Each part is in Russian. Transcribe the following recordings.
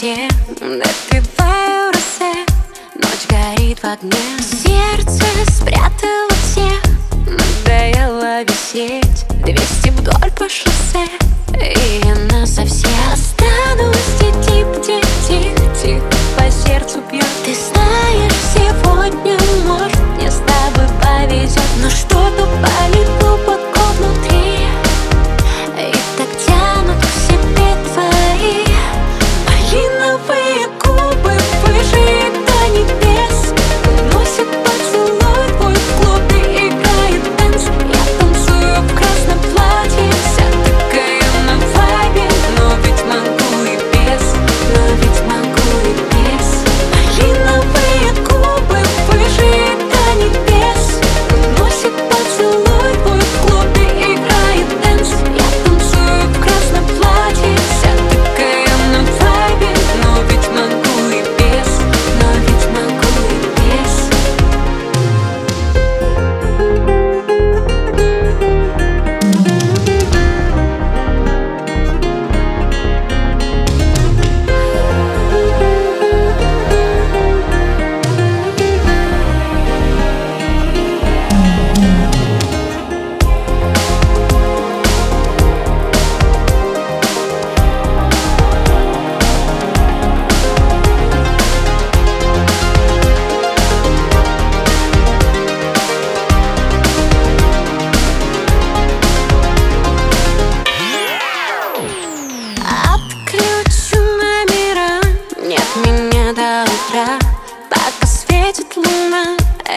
темноте Допиваю росе Ночь горит в огне. Сердце спит.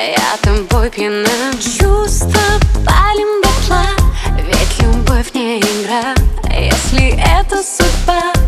я тобой пьяна. Чувства палим дотла Ведь любовь не игра. Если это судьба